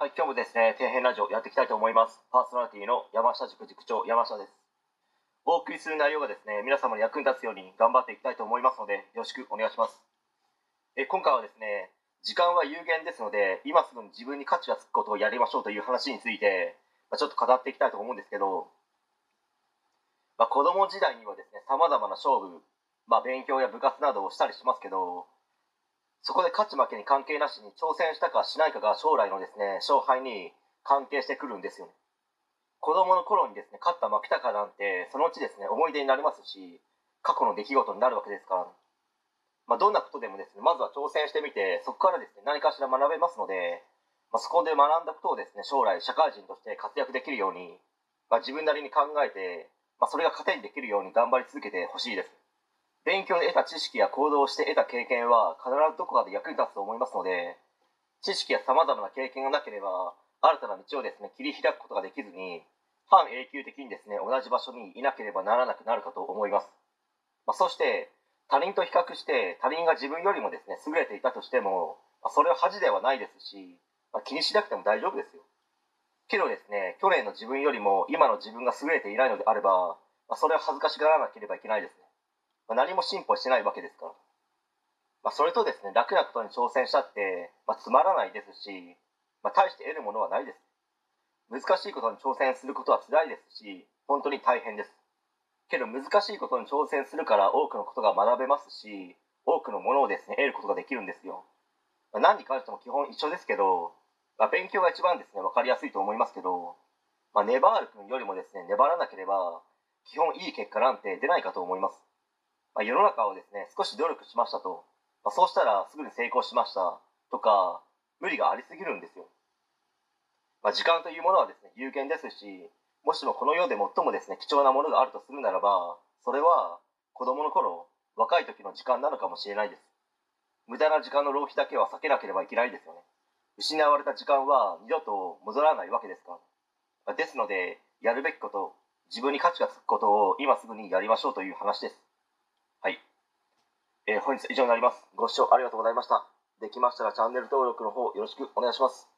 はい、今日もですね、底辺ラジオやっていきたいと思います。パーソナリティの山下塾塾長、山下です。お送りする内容がですね、皆様に役に立つように頑張っていきたいと思いますので、よろしくお願いします。え今回はですね、時間は有限ですので、今すぐに自分に価値がつくことをやりましょうという話について、まあ、ちょっと語っていきたいと思うんですけど、まあ、子供時代にはですね、様々な勝負、まあ、勉強や部活などをしたりしますけど、そこで勝ち負けに関係なしに挑戦したかしないかが将来のですね、勝敗に関係してくるんですよね。子供の頃にですね、勝った負けたかなんて、そのうちですね、思い出になりますし、過去の出来事になるわけですから、まあ、どんなことでもですね、まずは挑戦してみて、そこからですね、何かしら学べますので、まあ、そこで学んだことをですね、将来社会人として活躍できるように、まあ、自分なりに考えて、ま、それが糧にできるように頑張り続けてほしいです。勉強で得た知識や行動をして得た経験は必ずどこかで役に立つと思いますので、知識や様々な経験がなければ、新たな道をですね、切り開くことができずに、半永久的にですね、同じ場所にいなければならなくなるかと思います。まあ、そして、他人と比較して他人が自分よりもですね、優れていたとしても、まあ、それは恥ではないですし、まあ、気にしなくても大丈夫ですよ。けどですね、去年の自分よりも今の自分が優れていないのであれば、まあ、それは恥ずかしがらなければいけないですね。まあ、何も進歩してないわけですから。まあ、それとですね、楽なことに挑戦したって、まあ、つまらないですし、まあ、大して得るものはないです。難しいことに挑戦することは辛いですし、本当に大変です。けど難しいことに挑戦するから多くのことが学べますし、多くのものをですね、得ることができるんですよ。まあ、何に関しても基本一緒ですけど、まあ、勉強が一番ですね、わかりやすいと思いますけど、まあ、粘る君よりもですね、粘らなければ、基本いい結果なんて出ないかと思います。まあ、世の中をですね、少し努力しましたと、まあ、そうしたらすぐに成功しましたとか、無理がありすぎるんですよ。まあ、時間というものはですね、有限ですし、もしもこの世で最もですね、貴重なものがあるとするならば、それは子供の頃、若い時の時間なのかもしれないです。無駄な時間の浪費だけは避けなければいけないですよね。失われた時間は二度と戻らないわけですから。まですので、やるべきこと、自分に価値がつくことを今すぐにやりましょうという話です。はい。えー本日以上になります。ご視聴ありがとうございました。できましたらチャンネル登録の方よろしくお願いします。